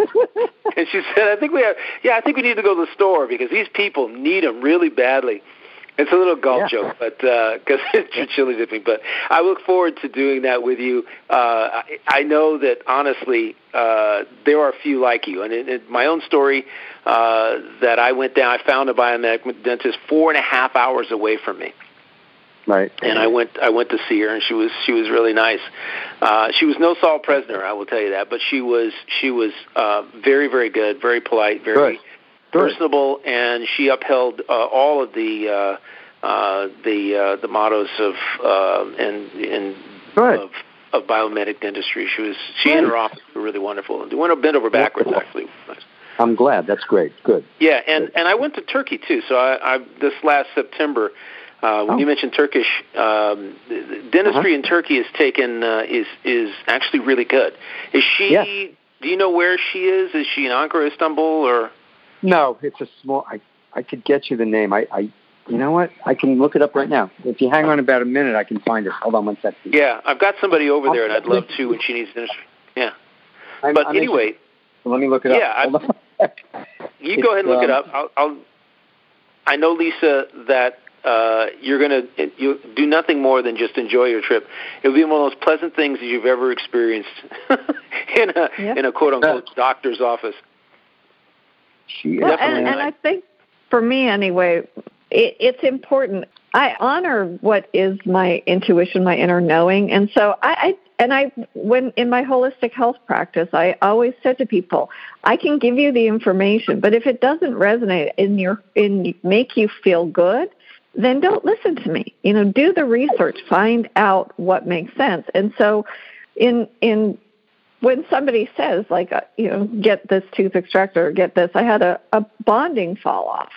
and she said, "I think we have. Yeah, I think we need to go to the store because these people need them really badly." It's a little golf Yeah. joke, but because [LAUGHS] it's your chili dipping. But I look forward to doing that with you. Uh, I, I know that honestly, uh, there are a few like you. And in, in my own story, uh, that I went down, I found a biomedical dentist four and a half hours away from me Right. and I went I went to see her and she was she was really nice. Uh she was no Saul Pressner, I will tell you that, but she was she was uh very very good, very polite, very Good. Good. personable and she upheld uh, all of the uh uh the uh the mottos of uh and and Good. of of biomimetic dentistry. She was she and her office were really wonderful. and They went a bit over backwards actually. Nice. I'm glad. That's great. Good. Yeah, and and I went to Turkey too. So I, I this last September, uh, when Oh. you mentioned Turkish, um, dentistry Uh-huh. in Turkey is taken uh, is is actually really good. Is she? Yes. Do you know where she is? Is she in Ankara, Istanbul, or? No, it's a small. I I could get you the name. I I. You know what? I can look it up right now. If you hang on about a minute, I can find it. Hold on one second. Yeah, I've got somebody over there, and I'd love to when she needs an dentistry. Yeah, I'm- but I'm anyway, interested. let me look it up. Yeah, I- Hold on. [LAUGHS] You go ahead and look It's, it um, up. I'll, I'll. I know, Lisa, that uh, you're gonna you do nothing more than just enjoy your trip. It will be one of those pleasant things that you've ever experienced [LAUGHS] in a Yeah. in a quote unquote doctor's office. She Well, and, and I think for me anyway, it, it's important. I honor what is my intuition, my inner knowing, and so I, I and I when in my holistic health practice, I always said to people, I can give you the information, but if it doesn't resonate in your in make you feel good, then don't listen to me. You know, do the research, find out what makes sense. And so, in in when somebody says like uh, you know get this tooth extractor or get this i had a, a bonding fall off.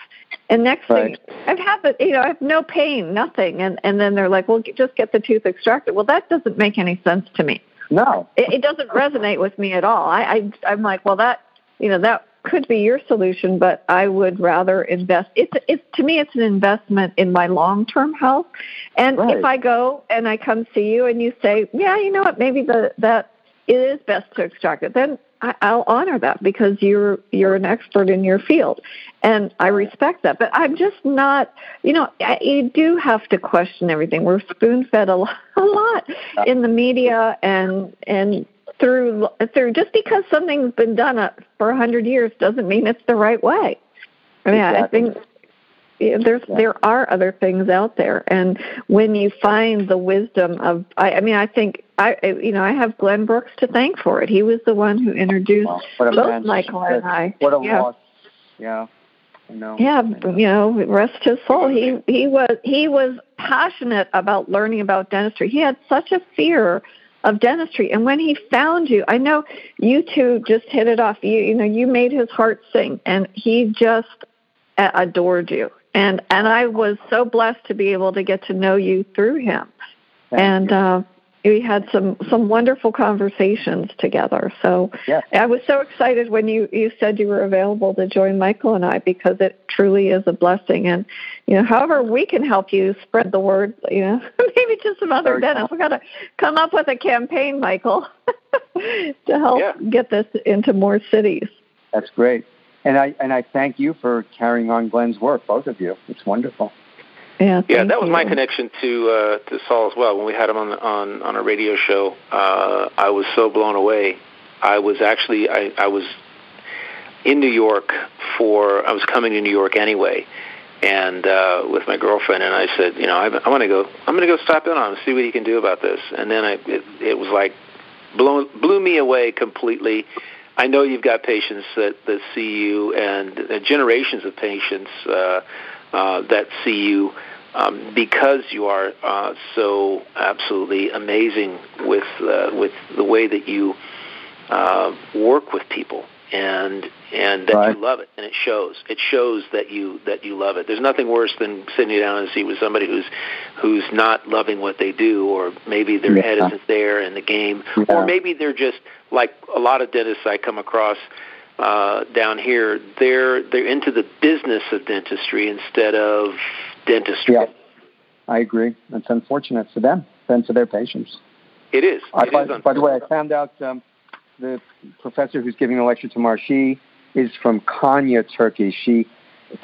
And next Right. thing i've had the you know i have no pain nothing. And and then they're like well just get the tooth extracted well that doesn't make any sense to me. No. it, it doesn't resonate with me at all. I, I i'm like well that you know that could be your solution but i would rather invest. It's it's to me it's an investment in my long term health. And Right. if i go and i come see you and you say yeah you know what maybe the that it is best to extract it then I, I'll honor that because you're you're an expert in your field, and I respect that. But I'm just not, you know, I, you do have to question everything. We're spoon fed a [LAUGHS] lot, a lot in the media and and through through just because something's been done uh, for a hundred years doesn't mean it's the right way. I mean, exactly. I think there's yeah. there are other things out there and when you find the wisdom of I, I mean I think I you know I have Glenn Brooks to thank for it. He was the one who introduced both man. Michael and I. What a yeah. loss. Yeah. No. Yeah, you know, rest his soul. He he was he was passionate about learning about dentistry. He had such a fear of dentistry, and when he found you, I know you two just hit it off. You you know, you made his heart sing, and he just adored you. And and I was so blessed to be able to get to know you through him. Thank and uh we had some some wonderful conversations together. So yeah. I was so excited when you you said you were available to join Michael and I because it truly is a blessing. And you know, however we can help you spread the word, you know, [LAUGHS] maybe to some other dentists. We got to come up with a campaign, Michael, [LAUGHS] to help yeah. get this into more cities. That's great. And I and I thank you for carrying on Glenn's work, both of you. It's wonderful. Yeah, yeah, that was you. my connection to uh, to Saul as well. When we had him on on on a radio show, uh, I was so blown away. I was actually I, I was in New York for I was coming to New York anyway, and uh, with my girlfriend, and I said, you know, I, I want to go. I'm going to go stop in on him, see what he can do about this. And then I it, it was like blew blew me away completely. I know you've got patients that that see you, and uh, generations of patients uh, uh, that see you um, because you are uh, so absolutely amazing with uh, with the way that you uh, work with people and and that right. you love it and it shows it shows that you that you love it there's nothing worse than sitting down and see with somebody who's who's not loving what they do or maybe their yeah. head isn't there in the game yeah. or maybe they're just like a lot of dentists I come across uh, down here, they're they're into the business of dentistry instead of dentistry. Yeah, I agree. It's unfortunate for them and for their patients. It is. I, it by, is by the way, I found out um, the professor who's giving a lecture tomorrow. She is from Konya, Turkey. She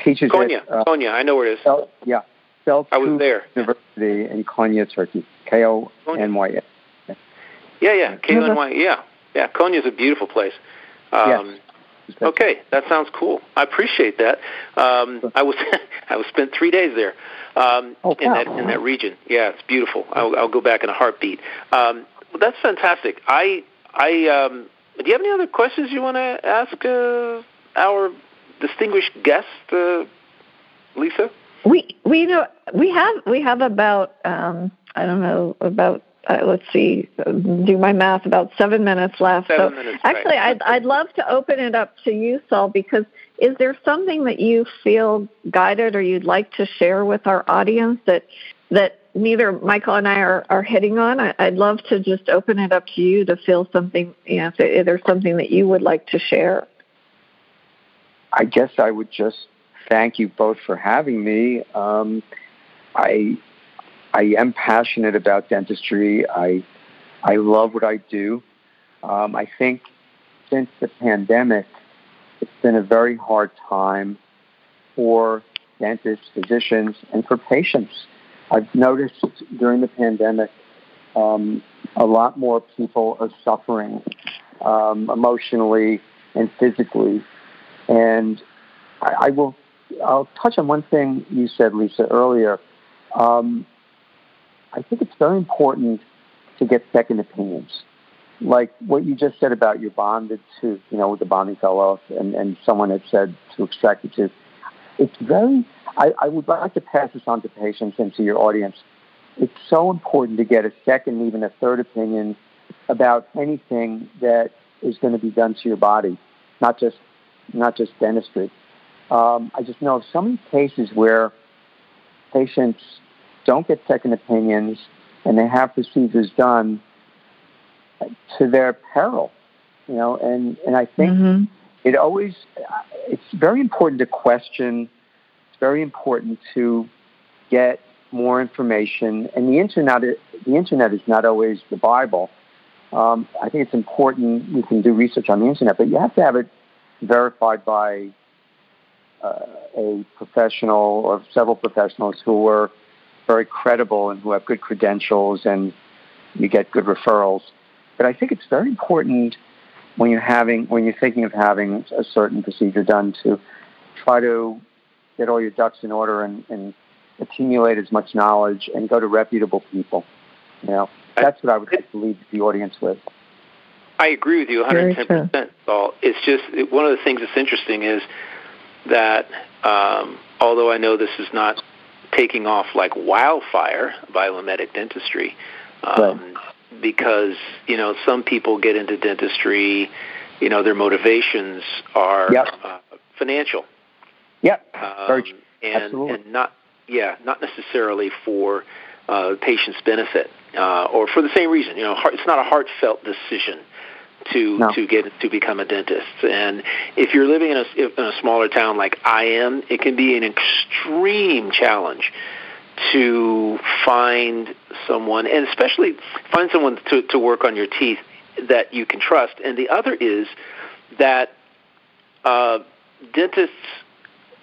teaches Konya. at uh, Konya, I know where it is. Yeah, Selçuk I was there. University in Konya, Turkey. K O N Y A. Yeah, yeah, K O N Y. Yeah, yeah. Konya is a beautiful place. Um, yes. Okay, that sounds cool. I appreciate that. Um, I was [LAUGHS] I was spent three days there um, oh, in that in that region. Yeah, it's beautiful. I'll, I'll go back in a heartbeat. Um, well, that's fantastic. I I um, do you have any other questions you want to ask uh, our distinguished guest, uh, Lisa? We we know we have we have about um, I don't know about uh, let's see, do my math, about seven minutes left. Seven so minutes, actually, right. I'd, I'd love to open it up to you, Saul, because is there something that you feel guided or you'd like to share with our audience that that neither Michael and I are, are hitting on? I, would love to just open it up to you to feel something, you know, if, if there's something that you would like to share. I guess I would just thank you both for having me. Um, I I am passionate about dentistry. I I love what I do. Um, I think since the pandemic, it's been a very hard time for dentists, physicians, and for patients. I've noticed during the pandemic um, a lot more people are suffering um, emotionally and physically. And I, I, will I'll touch on one thing you said, Lisa, earlier. Um, I think it's very important to get second opinions. Like what you just said about your bonded tooth, you know, with the bonding fell off and, and someone had said to extract the tooth. It's very, I, I would like to pass this on to patients and to your audience. It's so important to get a second, even a third opinion about anything that is going to be done to your body, not just, not just dentistry. Um, I just know of so many cases where patients don't get second opinions and they have procedures done to their peril, you know, and, and I think mm-hmm. it always, it's very important to question. It's very important to get more information and the internet, the internet is not always the Bible. Um, I think it's important you can do research on the internet, but you have to have it verified by uh, a professional or several professionals who were very credible and who have good credentials and you get good referrals. But I think it's very important when you're having when you're thinking of having a certain procedure done to try to get all your ducks in order and, and accumulate as much knowledge and go to reputable people. You know, that's what I would like to leave the audience with. I agree with you 110%, Saul. It's just one of the things that's interesting is that um, although I know this is not taking off like wildfire, biomimetic dentistry, um, right. because you know some people get into dentistry, you know their motivations are yep. uh, financial. Yep. Um, and, and not yeah, not necessarily for uh, patient's benefit uh, or for the same reason. You know, heart, it's not a heartfelt decision to no. to get to become a dentist. And if you're living in a in a smaller town like I am, it can be an extreme challenge to find someone, and especially find someone to to work on your teeth that you can trust. And the other is that uh, dentists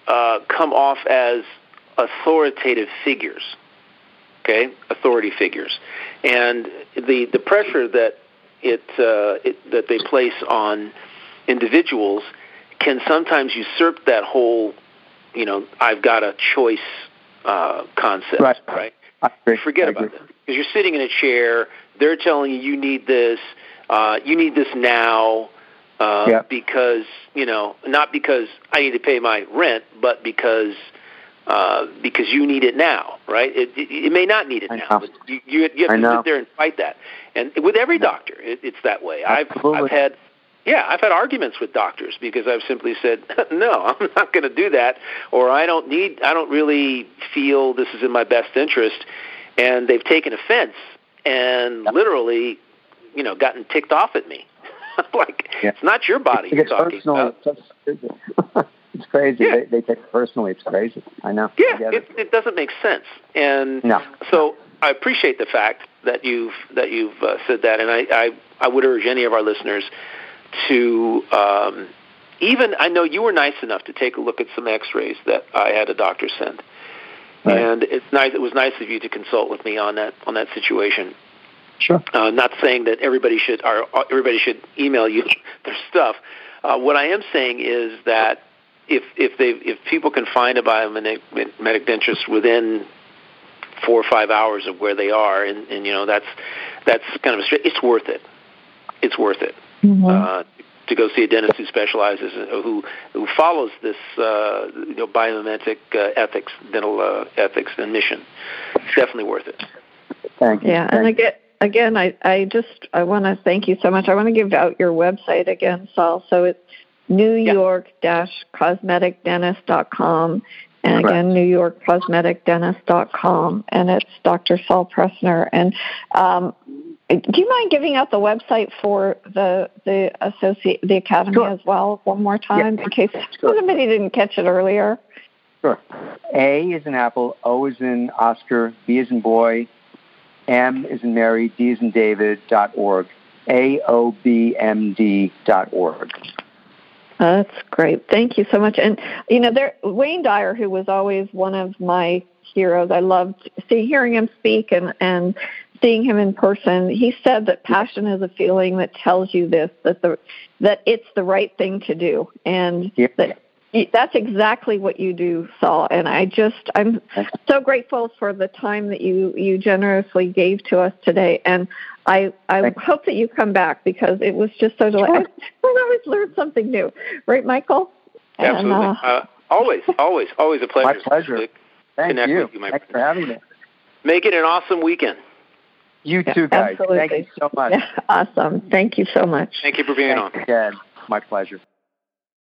uh, come off as authoritative figures. Okay, authority figures, and the the pressure that it, uh, it that they place on individuals can sometimes usurp that whole, you know, I've got a choice uh, concept, right? right? Forget about that because you're sitting in a chair. They're telling you you need this. Uh, you need this now. Uh, because you know not because I need to pay my rent, but because uh, because you need it now, right? It, it, it may not need it I now, know. but you, you, you have I to know. sit there and fight that. And with every doctor, it, it's that way. I've I've had yeah, I've had arguments with doctors because I've simply said, [LAUGHS] "No, I'm not going to do that," or "I don't need, I don't really feel this is in my best interest," and they've taken offense and Yep. literally, you know, gotten ticked off at me. [LAUGHS] like Yeah. it's not your body It you're talking personal. about. It's. [LAUGHS] it's crazy. Yeah. They, they take it personally. It's crazy. I know. Yeah, get it, it doesn't make sense. And No. so I appreciate the fact that you've that you've uh, said that, and I, I I would urge any of our listeners to um, even I know you were nice enough to take a look at some X-rays that I had a doctor send, Right. and it's nice. It was nice of you to consult with me on that on that situation. Sure. Uh, not saying that everybody should or everybody should email you [LAUGHS] their stuff. Uh, what I am saying is that if if they if people can find a biomimetic dentist within four or five hours of where they are, and, and you know that's that's kind of a straight. It's worth it. It's worth it Mm-hmm. uh, to go see a dentist who specializes uh, who who follows this uh, you know biomimetic uh, ethics, dental uh, ethics and mission. It's definitely worth it. Thank you. Yeah, Thank and again, again, I, I just I want to thank you so much. I want to give out your website again, Saul. So it's New York cosmeticdentist.com, and Correct. again, New York cosmeticdentist.com, and it's Dr. Saul Pressner. And um, do you mind giving out the website for the the associate the academy Sure. as well one more time in case Sure. somebody didn't catch it earlier? Sure. A is in Apple, O is in Oscar, B is in boy, M is in Mary, D is in David, dot org. A-O-B-M-D dot org. That's great. Thank you so much. And you know, there Wayne Dyer, who was always one of my heroes. I loved see hearing him speak and and seeing him in person. He said that passion is a feeling that tells you this that the that it's the right thing to do, and Yeah. that that's exactly what you do, Saul. And I just I'm so grateful for the time that you you generously gave to us today. And I I Thank hope that you come back because it was just so delightful. [LAUGHS] I always learn something new, right, Michael? And, Absolutely. uh, Uh, always, always, always a pleasure. My pleasure. to Thank connect you. with you, my Thanks for having me. Make it an awesome weekend. You Yeah, too, guys. absolutely. Thank you so much. yeah, awesome. Thank you so much. Thank you for being Thanks on. again. My pleasure.